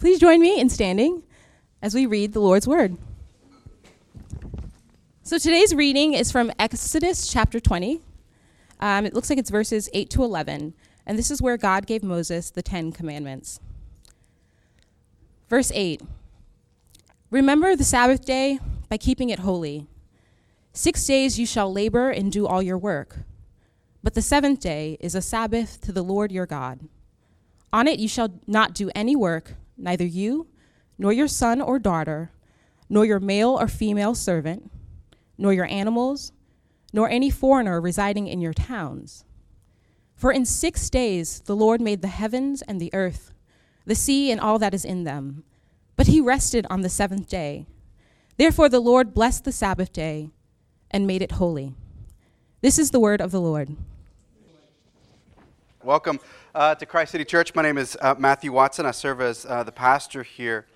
Please join me in standing as we read the Lord's Word. So today's reading is from Exodus chapter 20. Um, it looks like it's verses 8 to 11, and this is where God gave Moses the Ten Commandments. Verse 8 Remember the Sabbath day by keeping it holy. Six days you shall labor and do all your work, but the seventh day is a Sabbath to the Lord your God. On it you shall not do any work, neither you, nor your son or daughter, nor your male or female servant, nor your animals, nor any foreigner residing in your towns. For in six days the Lord made the heavens and the earth, the sea and all that is in them, but he rested on the seventh day. Therefore the Lord blessed the Sabbath day and made it holy. This is the word of the Lord. Welcome uh, to Christ City Church. My name is uh, Matthew Watson. I serve as uh, the pastor here.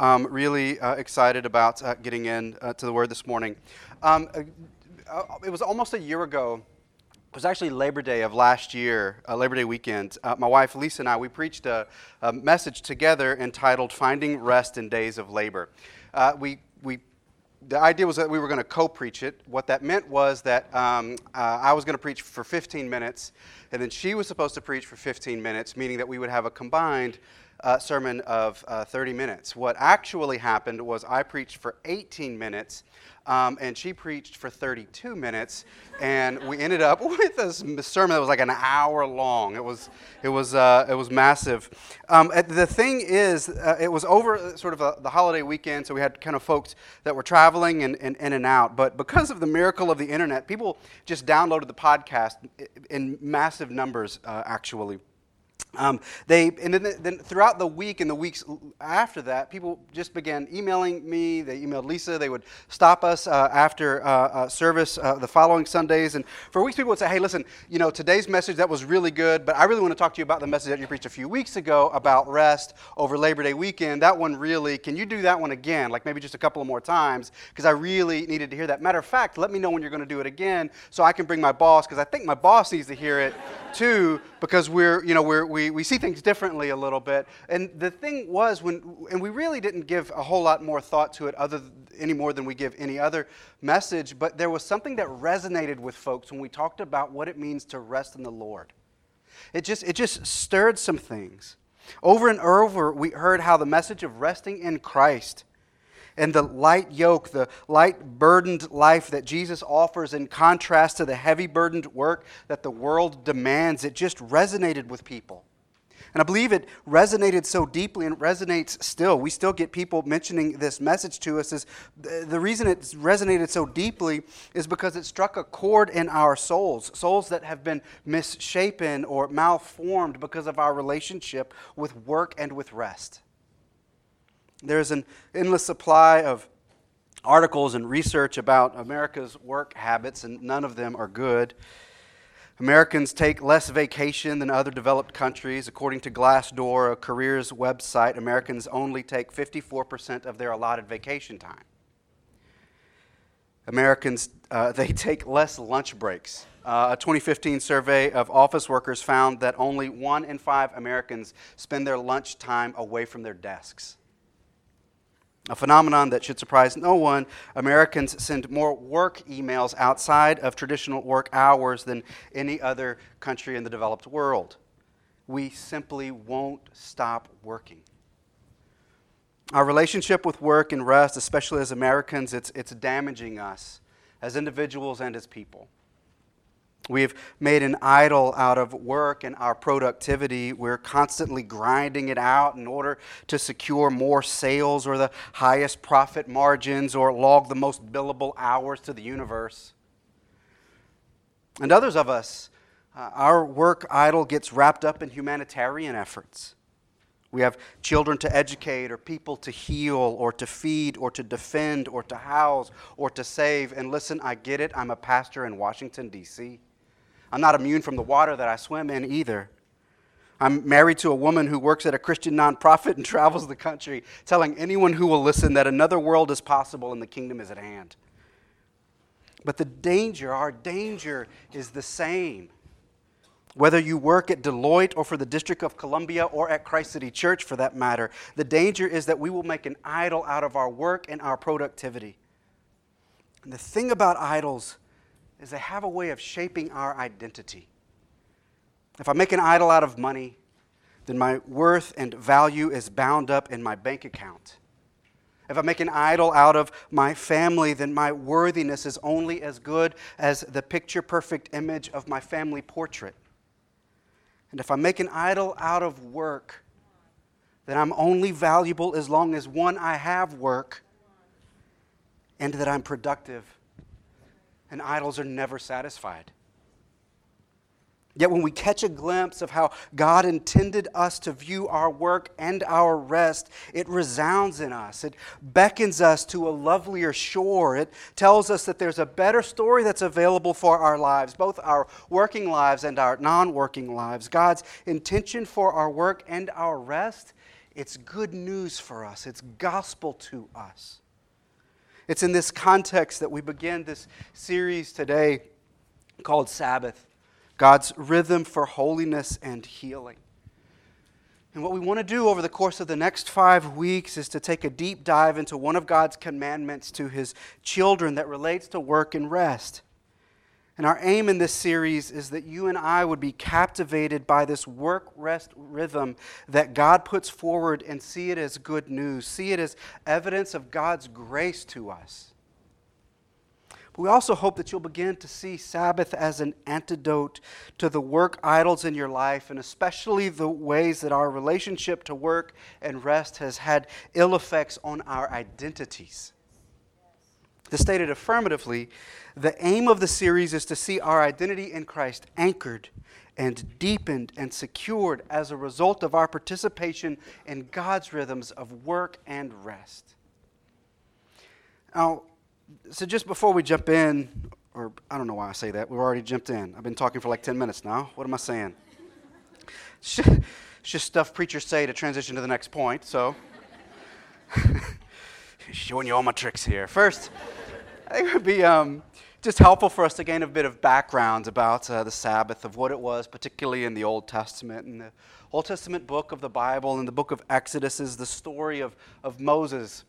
Um, really uh, excited about uh, getting in uh, to the Word this morning. Um, it was almost a year ago. It was actually Labor Day of last year, Labor Day weekend. my wife Lisa and I we preached a, a message together entitled "Finding Rest in Days of Labor." we we the idea was that we were going to co-preach it. What that meant was that um, uh, I was going to preach for 15 minutes, and then she was supposed to preach for 15 minutes, meaning that we would have a combined uh, sermon of uh, 30 minutes. What actually happened was I preached for 18 minutes, um, and she preached for 32 minutes, and we ended up with a sermon that was like an hour long. It was, it was, uh, it was massive. Um, the thing is, uh, it was over uh, sort of a, the holiday weekend, so we had kind of folks that were traveling and, and in and out. But because of the miracle of the internet, people just downloaded the podcast in massive numbers, uh, actually. Um, they and then, then, throughout the week and the weeks after that, people just began emailing me. They emailed Lisa. They would stop us uh, after uh, uh, service uh, the following Sundays, and for weeks people would say, "Hey, listen, you know today's message that was really good, but I really want to talk to you about the message that you preached a few weeks ago about rest over Labor Day weekend. That one really, can you do that one again? Like maybe just a couple of more times because I really needed to hear that. Matter of fact, let me know when you're going to do it again so I can bring my boss because I think my boss needs to hear it too because we're you know we're, we we, see things differently a little bit. And the thing was, when, and we really didn't give a whole lot more thought to it other any more than we give any other message, but there was something that resonated with folks when we talked about what it means to rest in the Lord. It just, it just stirred some things. Over and over, we heard how the message of resting in Christ and the light yoke, the light burdened life that Jesus offers in contrast to the heavy burdened work that the world demands, it just resonated with people. And I believe it resonated so deeply and resonates still. We still get people mentioning this message to us. Is the reason it resonated so deeply is because it struck a chord in our souls, souls that have been misshapen or malformed because of our relationship with work and with rest. There's an endless supply of articles and research about America's work habits, and none of them are good. Americans take less vacation than other developed countries. According to Glassdoor, a careers website, Americans only take 54% of their allotted vacation time. Americans, uh, they take less lunch breaks. Uh, a 2015 survey of office workers found that only one in five Americans spend their lunch time away from their desks. A phenomenon that should surprise no one. Americans send more work emails outside of traditional work hours than any other country in the developed world. We simply won't stop working. Our relationship with work and rest, especially as Americans, it's, it's damaging us as individuals and as people. We've made an idol out of work and our productivity. We're constantly grinding it out in order to secure more sales or the highest profit margins or log the most billable hours to the universe. And others of us, uh, our work idol gets wrapped up in humanitarian efforts. We have children to educate, or people to heal, or to feed, or to defend, or to house, or to save. And listen, I get it. I'm a pastor in Washington, D.C. I'm not immune from the water that I swim in either. I'm married to a woman who works at a Christian nonprofit and travels the country telling anyone who will listen that another world is possible and the kingdom is at hand. But the danger, our danger, is the same. Whether you work at Deloitte or for the District of Columbia or at Christ City Church for that matter, the danger is that we will make an idol out of our work and our productivity. And the thing about idols is they have a way of shaping our identity. If I make an idol out of money, then my worth and value is bound up in my bank account. If I make an idol out of my family, then my worthiness is only as good as the picture perfect image of my family portrait. And if I make an idol out of work, then I'm only valuable as long as one, I have work, and that I'm productive. And idols are never satisfied. Yet, when we catch a glimpse of how God intended us to view our work and our rest, it resounds in us. It beckons us to a lovelier shore. It tells us that there's a better story that's available for our lives, both our working lives and our non working lives. God's intention for our work and our rest, it's good news for us, it's gospel to us. It's in this context that we begin this series today called Sabbath. God's rhythm for holiness and healing. And what we want to do over the course of the next five weeks is to take a deep dive into one of God's commandments to his children that relates to work and rest. And our aim in this series is that you and I would be captivated by this work rest rhythm that God puts forward and see it as good news, see it as evidence of God's grace to us. But we also hope that you'll begin to see Sabbath as an antidote to the work idols in your life, and especially the ways that our relationship to work and rest has had ill effects on our identities. To state it affirmatively, the aim of the series is to see our identity in Christ anchored and deepened and secured as a result of our participation in God's rhythms of work and rest. Now, so just before we jump in, or I don't know why I say that, we've already jumped in. I've been talking for like 10 minutes now. What am I saying? It's just stuff preachers say to transition to the next point, so. Showing you all my tricks here. First, I think it would be um, just helpful for us to gain a bit of background about uh, the Sabbath, of what it was, particularly in the Old Testament. And the Old Testament book of the Bible and the book of Exodus is the story of, of Moses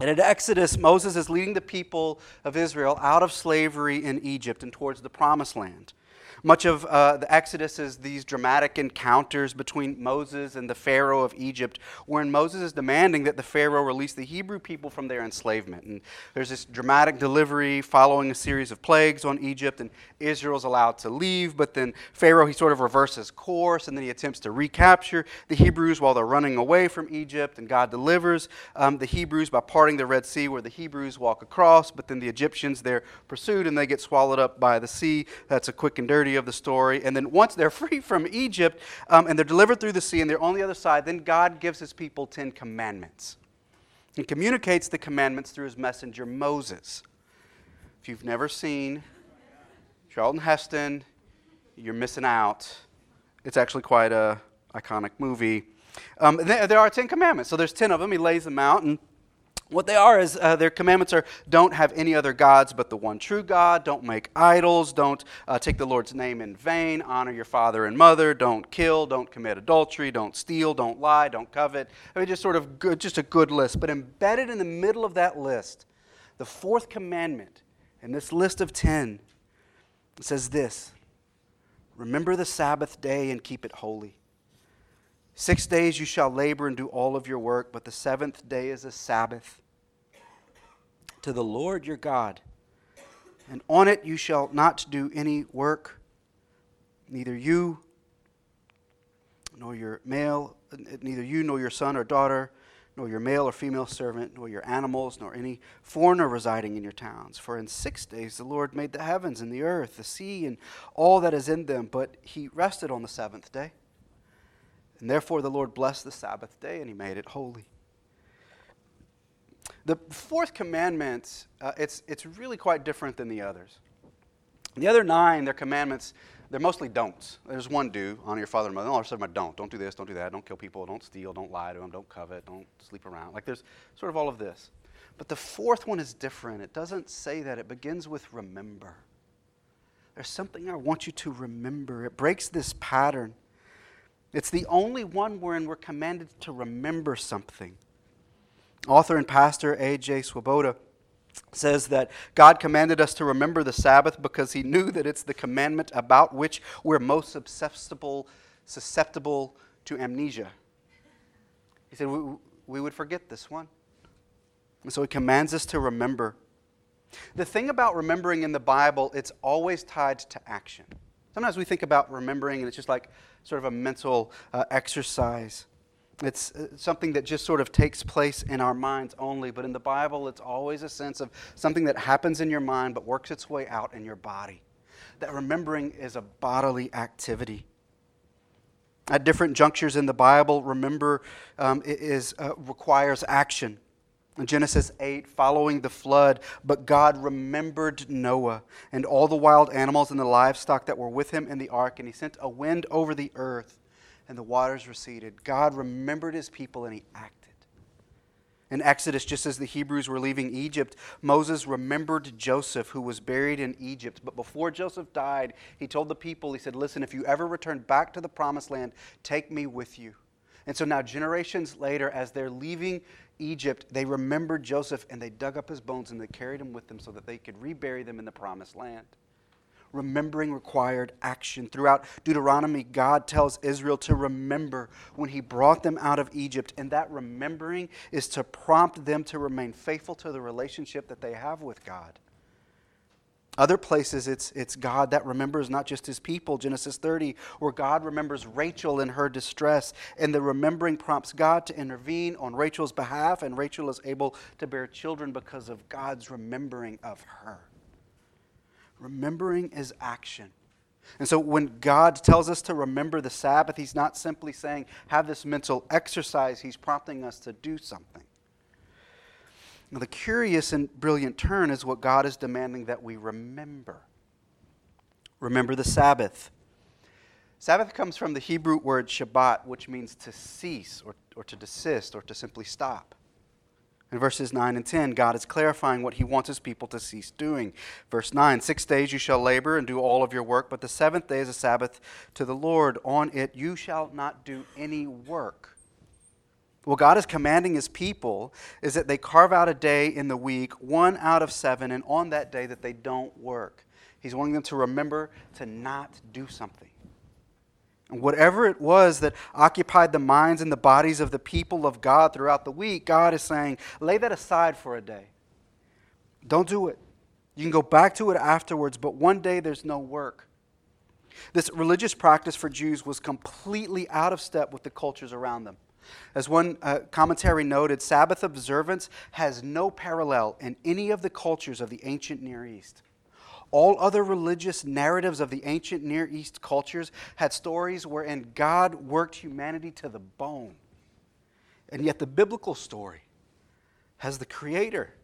and in Exodus, Moses is leading the people of Israel out of slavery in Egypt and towards the promised land. Much of uh, the Exodus is these dramatic encounters between Moses and the Pharaoh of Egypt, wherein Moses is demanding that the Pharaoh release the Hebrew people from their enslavement. And there's this dramatic delivery following a series of plagues on Egypt, and Israel's allowed to leave, but then Pharaoh, he sort of reverses course, and then he attempts to recapture the Hebrews while they're running away from Egypt, and God delivers um, the Hebrews by parting the Red Sea, where the Hebrews walk across, but then the Egyptians, they're pursued, and they get swallowed up by the sea. That's a quick and dirty of the story. And then once they're free from Egypt um, and they're delivered through the sea and they're on the other side, then God gives his people Ten Commandments. He communicates the commandments through his messenger Moses. If you've never seen Charlton Heston, you're missing out. It's actually quite a iconic movie. Um, there are Ten Commandments, so there's ten of them. He lays them out, and what they are is uh, their commandments are don't have any other gods but the one true God, don't make idols, don't uh, take the Lord's name in vain, honor your father and mother, don't kill, don't commit adultery, don't steal, don't lie, don't covet. I mean, just sort of good, just a good list. But embedded in the middle of that list, the fourth commandment in this list of ten says this Remember the Sabbath day and keep it holy. Six days you shall labor and do all of your work, but the seventh day is a Sabbath to the Lord your God. And on it you shall not do any work, neither you nor your male, neither you nor your son or daughter, nor your male or female servant, nor your animals, nor any foreigner residing in your towns. For in six days the Lord made the heavens and the earth, the sea, and all that is in them, but he rested on the seventh day. And therefore the Lord blessed the Sabbath day and he made it holy. The fourth commandment, uh, it's, it's really quite different than the others. The other nine, they're commandments, they're mostly don'ts. There's one do, honor your father and mother. All of a sudden, don't. Don't do this, don't do that, don't kill people, don't steal, don't lie to them, don't covet, don't sleep around. Like there's sort of all of this. But the fourth one is different. It doesn't say that, it begins with remember. there's something I want you to remember. It breaks this pattern. It's the only one wherein we're commanded to remember something. Author and pastor A.J. Swoboda says that God commanded us to remember the Sabbath because he knew that it's the commandment about which we're most susceptible, susceptible to amnesia. He said we, we would forget this one. And so he commands us to remember. The thing about remembering in the Bible, it's always tied to action. Sometimes we think about remembering and it's just like sort of a mental uh, exercise. It's uh, something that just sort of takes place in our minds only, but in the Bible, it's always a sense of something that happens in your mind but works its way out in your body. That remembering is a bodily activity. At different junctures in the Bible, remember um, is, uh, requires action. Genesis 8, following the flood, but God remembered Noah and all the wild animals and the livestock that were with him in the ark, and he sent a wind over the earth, and the waters receded. God remembered his people, and he acted. In Exodus, just as the Hebrews were leaving Egypt, Moses remembered Joseph, who was buried in Egypt. But before Joseph died, he told the people, he said, Listen, if you ever return back to the promised land, take me with you. And so now, generations later, as they're leaving Egypt, they remembered Joseph and they dug up his bones and they carried him with them so that they could rebury them in the promised land. Remembering required action. Throughout Deuteronomy, God tells Israel to remember when he brought them out of Egypt, and that remembering is to prompt them to remain faithful to the relationship that they have with God. Other places, it's, it's God that remembers not just his people, Genesis 30, where God remembers Rachel in her distress, and the remembering prompts God to intervene on Rachel's behalf, and Rachel is able to bear children because of God's remembering of her. Remembering is action. And so when God tells us to remember the Sabbath, He's not simply saying, have this mental exercise, He's prompting us to do something. Now, the curious and brilliant turn is what God is demanding that we remember. Remember the Sabbath. Sabbath comes from the Hebrew word Shabbat, which means to cease or, or to desist or to simply stop. In verses 9 and 10, God is clarifying what he wants his people to cease doing. Verse 9 Six days you shall labor and do all of your work, but the seventh day is a Sabbath to the Lord. On it you shall not do any work. What God is commanding his people is that they carve out a day in the week, one out of seven, and on that day that they don't work. He's wanting them to remember to not do something. And whatever it was that occupied the minds and the bodies of the people of God throughout the week, God is saying, lay that aside for a day. Don't do it. You can go back to it afterwards, but one day there's no work. This religious practice for Jews was completely out of step with the cultures around them. As one uh, commentary noted, Sabbath observance has no parallel in any of the cultures of the ancient Near East. All other religious narratives of the ancient Near East cultures had stories wherein God worked humanity to the bone. And yet, the biblical story has the Creator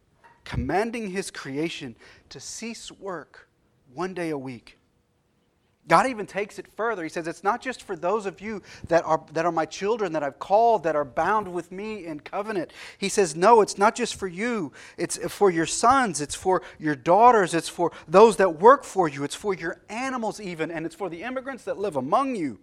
commanding His creation to cease work one day a week God even takes it further. He says, It's not just for those of you that are, that are my children, that I've called, that are bound with me in covenant. He says, No, it's not just for you. It's for your sons, it's for your daughters, it's for those that work for you, it's for your animals, even, and it's for the immigrants that live among you.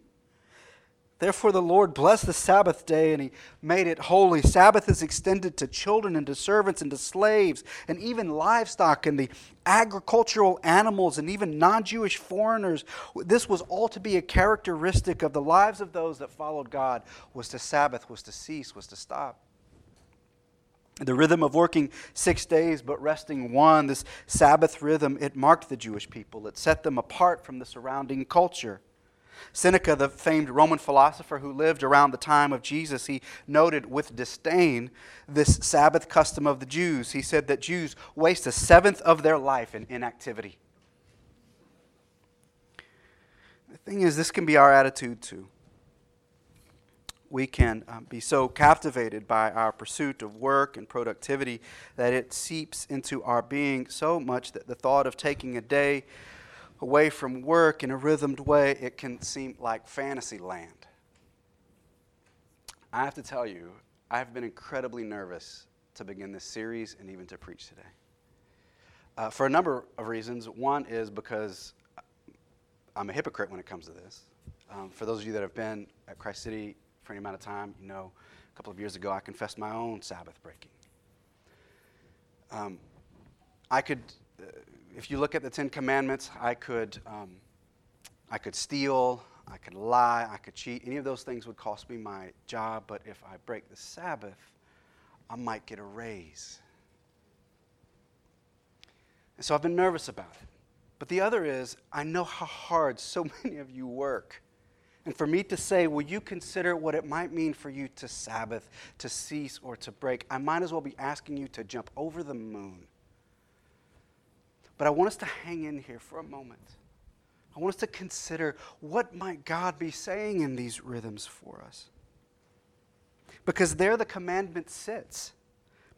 Therefore, the Lord blessed the Sabbath day and he made it holy. Sabbath is extended to children and to servants and to slaves and even livestock and the agricultural animals and even non Jewish foreigners. This was all to be a characteristic of the lives of those that followed God was to Sabbath, was to cease, was to stop. The rhythm of working six days but resting one, this Sabbath rhythm, it marked the Jewish people. It set them apart from the surrounding culture. Seneca, the famed Roman philosopher who lived around the time of Jesus, he noted with disdain this Sabbath custom of the Jews. He said that Jews waste a seventh of their life in inactivity. The thing is, this can be our attitude too. We can um, be so captivated by our pursuit of work and productivity that it seeps into our being so much that the thought of taking a day away from work in a rhythmed way, it can seem like fantasy land. I have to tell you, I've been incredibly nervous to begin this series and even to preach today. Uh, for a number of reasons. One is because I'm a hypocrite when it comes to this. Um, for those of you that have been at Christ City for any amount of time, you know, a couple of years ago, I confessed my own Sabbath breaking. Um, I could, uh, if you look at the Ten Commandments, I could, um, I could steal, I could lie, I could cheat. Any of those things would cost me my job, but if I break the Sabbath, I might get a raise. And so I've been nervous about it. But the other is, I know how hard so many of you work. And for me to say, will you consider what it might mean for you to Sabbath, to cease, or to break, I might as well be asking you to jump over the moon. But I want us to hang in here for a moment. I want us to consider what might God be saying in these rhythms for us. Because there the commandment sits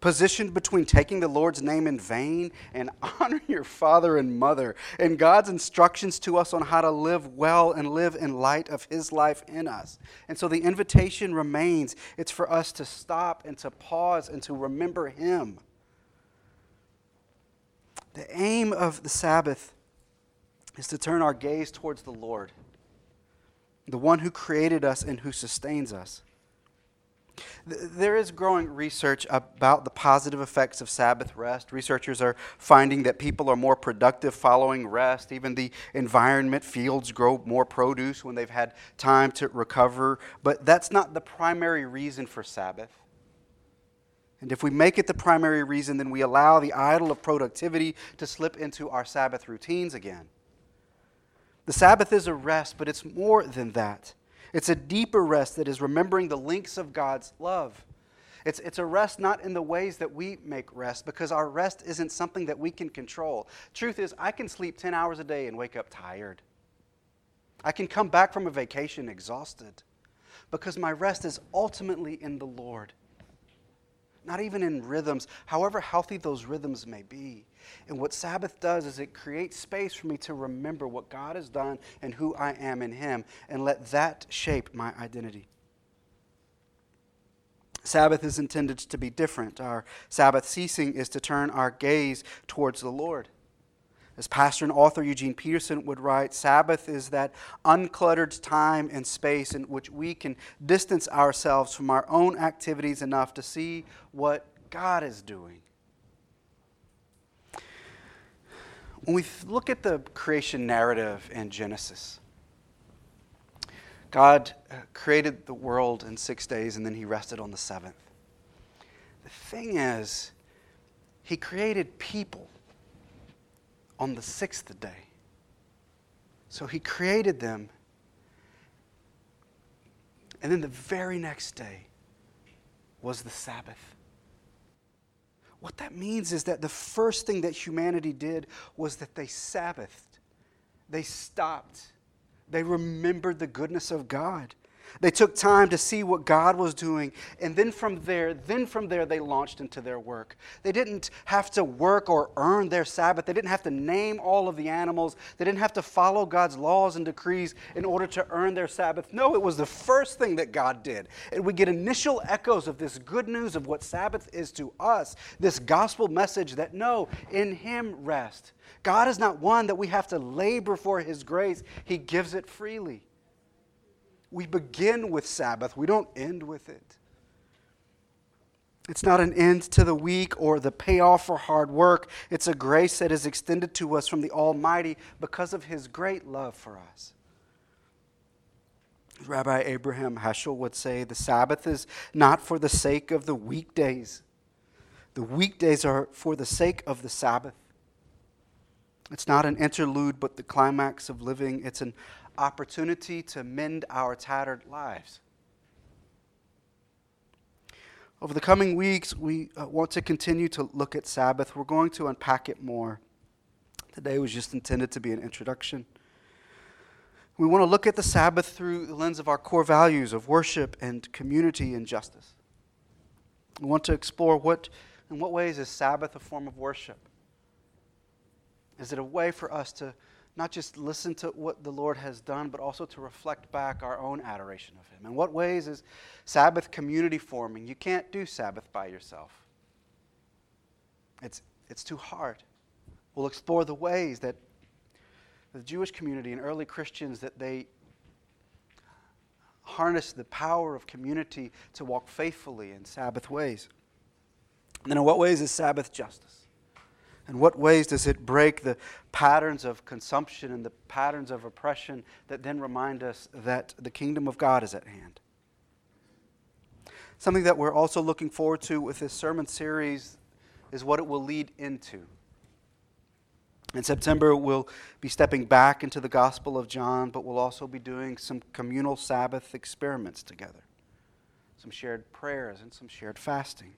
positioned between taking the Lord's name in vain and honor your father and mother, and God's instructions to us on how to live well and live in light of His life in us. And so the invitation remains it's for us to stop and to pause and to remember Him. The aim of the Sabbath is to turn our gaze towards the Lord, the one who created us and who sustains us. There is growing research about the positive effects of Sabbath rest. Researchers are finding that people are more productive following rest. Even the environment, fields grow more produce when they've had time to recover. But that's not the primary reason for Sabbath. And if we make it the primary reason, then we allow the idol of productivity to slip into our Sabbath routines again. The Sabbath is a rest, but it's more than that. It's a deeper rest that is remembering the links of God's love. It's, it's a rest not in the ways that we make rest, because our rest isn't something that we can control. Truth is, I can sleep 10 hours a day and wake up tired. I can come back from a vacation exhausted, because my rest is ultimately in the Lord not even in rhythms, however healthy those rhythms may be. And what Sabbath does is it creates space for me to remember what God has done and who I am in Him, and let that shape my identity. Sabbath is intended to be different. Our Sabbath ceasing is to turn our gaze towards the Lord. As pastor and author Eugene Peterson would write, Sabbath is that uncluttered time and space in which we can distance ourselves from our own activities enough to see what God is doing. When we look at the creation narrative in Genesis, God uh, created the world in six days and then he rested on the seventh. The thing is, he created people on the sixth day. So he created them. And then the very next day was the Sabbath. What that means is that the first thing that humanity did was that they Sabbathed. They stopped. They remembered the goodness of God. They took time to see what God was doing. And then from there, then from there, they launched into their work. They didn't have to work or earn their Sabbath. They didn't have to name all of the animals. They didn't have to follow God's laws and decrees in order to earn their Sabbath. No, it was the first thing that God did. And we get initial echoes of this good news of what Sabbath is to us, this gospel message that no, in Him rest. God is not one that we have to labor for His grace, He gives it freely. We begin with Sabbath, we don't end with it. It's not an end to the week or the payoff for hard work. It's a grace that is extended to us from the Almighty because of His great love for us. Rabbi Abraham Heschel would say the Sabbath is not for the sake of the weekdays, the weekdays are for the sake of the Sabbath. It's not an interlude, but the climax of living. It's an opportunity to mend our tattered lives. Over the coming weeks, we uh, want to continue to look at Sabbath. We're going to unpack it more. Today was just intended to be an introduction. We want to look at the Sabbath through the lens of our core values of worship and community and justice. We want to explore what, in what ways is Sabbath a form of worship? Is it a way for us to not just listen to what the Lord has done, but also to reflect back our own adoration of Him. In what ways is Sabbath community forming? You can't do Sabbath by yourself, it's, it's too hard. We'll explore the ways that the Jewish community and early Christians that they harness the power of community to walk faithfully in Sabbath ways. And then, in what ways is Sabbath justice? In what ways does it break the patterns of consumption and the patterns of oppression that then remind us that the kingdom of God is at hand? Something that we're also looking forward to with this sermon series is what it will lead into. In September, we'll be stepping back into the Gospel of John, but we'll also be doing some communal Sabbath experiments together, some shared prayers, and some shared fasting.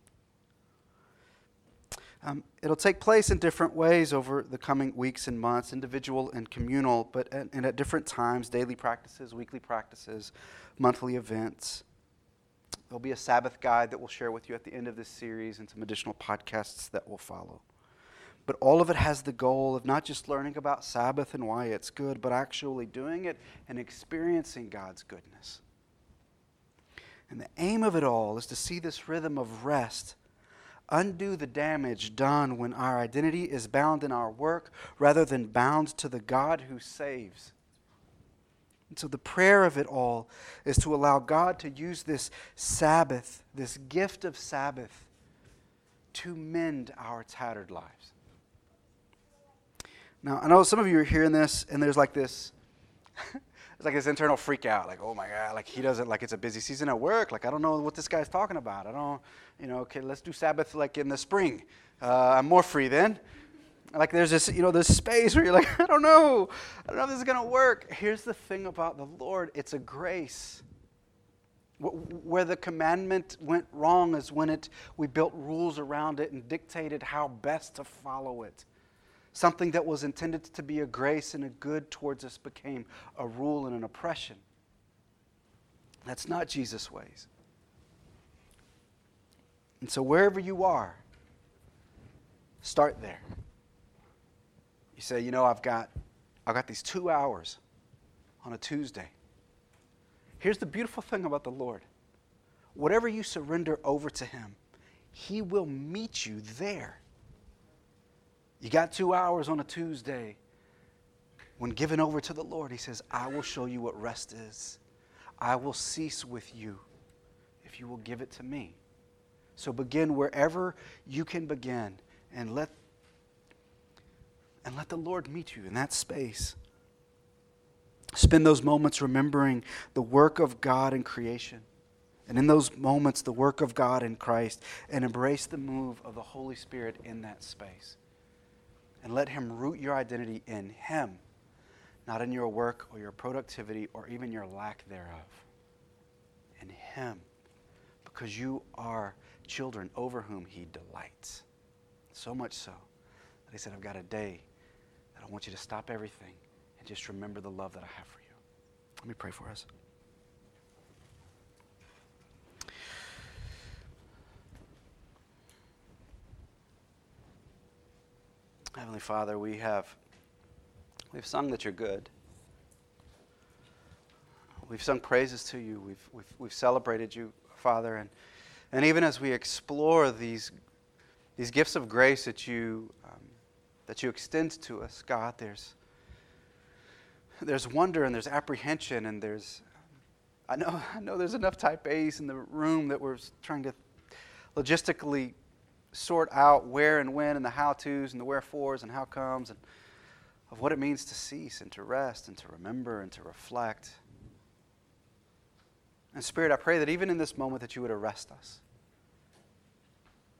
Um, it'll take place in different ways over the coming weeks and months, individual and communal, but at, and at different times daily practices, weekly practices, monthly events. There'll be a Sabbath guide that we'll share with you at the end of this series and some additional podcasts that will follow. But all of it has the goal of not just learning about Sabbath and why it's good, but actually doing it and experiencing God's goodness. And the aim of it all is to see this rhythm of rest undo the damage done when our identity is bound in our work rather than bound to the God who saves. And so the prayer of it all is to allow God to use this Sabbath, this gift of Sabbath, to mend our tattered lives. Now, I know some of you are hearing this, and there's like this. it's like this internal freak out, like, oh my God, like he doesn't, like it's a busy season at work. Like, I don't know what this guy's talking about. I don't, you know, okay, let's do Sabbath like in the spring. Uh, I'm more free then. Like there's this, you know, this space where you're like, I don't know. I don't know if this is going to work. Here's the thing about the Lord it's a grace. Where the commandment went wrong is when it, we built rules around it and dictated how best to follow it. Something that was intended to be a grace and a good towards us became a rule and an oppression. That's not Jesus' ways. And so, wherever you are, start there. You say, you know, I've got, I've got these two hours on a Tuesday. Here's the beautiful thing about the Lord whatever you surrender over to Him, He will meet you there. You got two hours on a Tuesday. When given over to the Lord, He says, I will show you what rest is. I will cease with you if you will give it to me. So begin wherever you can begin and let and let the Lord meet you in that space. Spend those moments remembering the work of God in creation. And in those moments, the work of God in Christ, and embrace the move of the Holy Spirit in that space and let Him root your identity in Him, not in your work or your productivity or even your lack thereof. In Him, because you are children over whom He delights. So much so that He said, I've got a day that I want you to stop everything and just remember the love that I have for you. Let me pray for us. Heavenly Father, we have we've sung that you're good. We've sung praises to you. We've, we've, we've celebrated you, Father. And, and even as we explore these, these gifts of grace that you, um, that you extend to us, God, there's, there's wonder and there's apprehension and there's, I know, I know there's enough type A's in the room that we're trying to logistically sort out where and when and the how to's and the wherefores and how comes and of what it means to cease and to rest and to remember and to reflect. And Spirit, I pray that even in this moment that you would arrest us.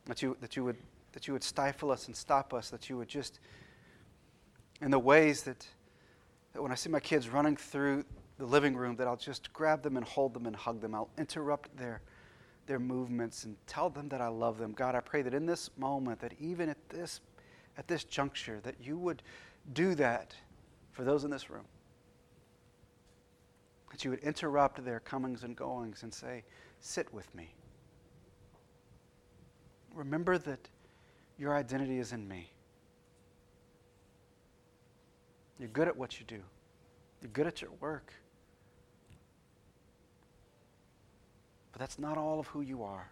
That you, that you would that you would stifle us and stop us, that you would just in the ways that, that when I see my kids running through the living room, that I'll just grab them and hold them and hug them. I'll interrupt their their movements and tell them that I love them. God, I pray that in this moment, that even at this, at this juncture, that you would do that for those in this room. That you would interrupt their comings and goings and say, Sit with me. Remember that your identity is in me. You're good at what you do, you're good at your work. But that's not all of who you are.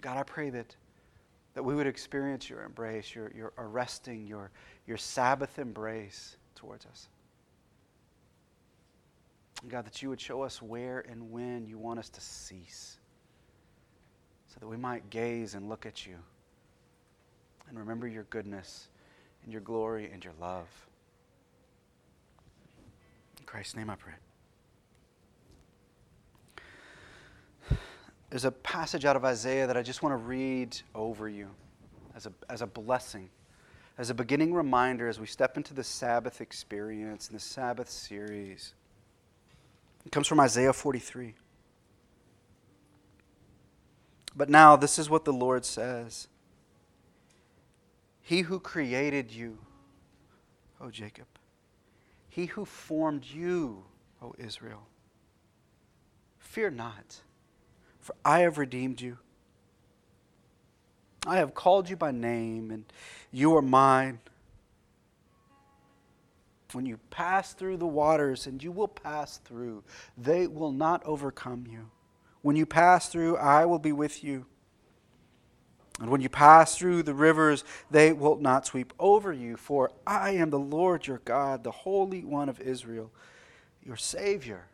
God, I pray that that we would experience your embrace, your, your arresting, your, your Sabbath embrace towards us. God, that you would show us where and when you want us to cease so that we might gaze and look at you and remember your goodness and your glory and your love. In Christ's name I pray. There's a passage out of Isaiah that I just want to read over you as a, as a blessing, as a beginning reminder as we step into the Sabbath experience and the Sabbath series. It comes from Isaiah 43. But now, this is what the Lord says He who created you, O Jacob, he who formed you, O Israel, fear not for I have redeemed you. I have called you by name, and you are mine. When you pass through the waters, and you will pass through, they will not overcome you. When you pass through, I will be with you. And when you pass through the rivers, they will not sweep over you, for I am the Lord your God, the Holy One of Israel, your Savior.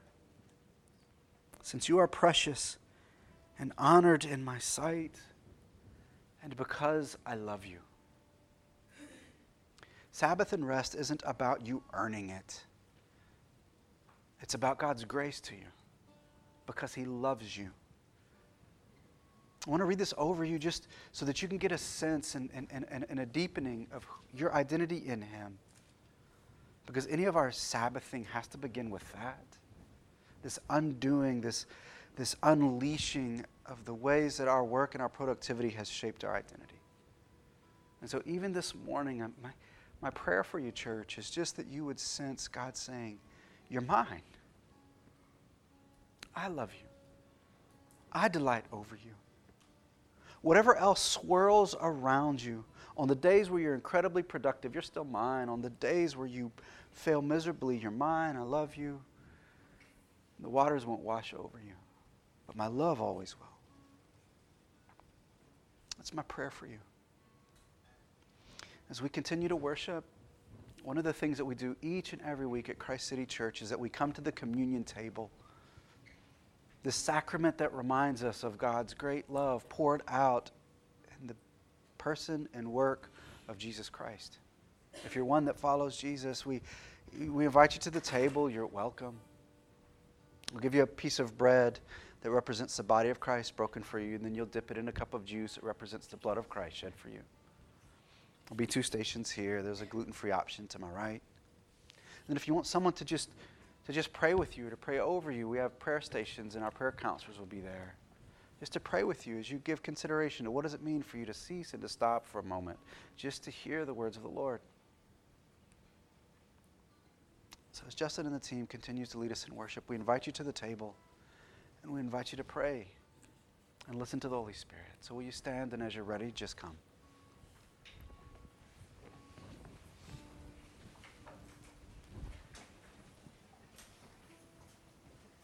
Since you are precious, and honored in my sight, and because I love you. Sabbath and rest isn't about you earning it, it's about God's grace to you because He loves you. I want to read this over you just so that you can get a sense and, and, and, and a deepening of your identity in Him. Because any of our Sabbathing has to begin with that. This undoing, this, this unleashing of the ways that our work and our productivity has shaped our identity. And so, even this morning, my, my prayer for you, church, is just that you would sense God saying, You're mine. I love you. I delight over you. Whatever else swirls around you, on the days where you're incredibly productive, you're still mine. On the days where you fail miserably, you're mine. I love you. The waters won't wash over you but my love always will. That's my prayer for you. As we continue to worship, one of the things that we do each and every week at Christ City Church is that we come to the communion table. The sacrament that reminds us of God's great love poured out in the person and work of Jesus Christ. If you're one that follows Jesus, we, we invite you to the table. You're welcome. We'll give you a piece of bread that represents the body of Christ broken for you, and then you'll dip it in a cup of juice that represents the blood of Christ shed for you. There'll be two stations here. There's a gluten-free option to my right. And if you want someone to just to just pray with you, to pray over you, we have prayer stations, and our prayer counselors will be there. Just to pray with you as you give consideration to what does it mean for you to cease and to stop for a moment, just to hear the words of the Lord. So as Justin and the team continues to lead us in worship, we invite you to the table. And we invite you to pray and listen to the Holy Spirit. So will you stand and as you're ready, just come.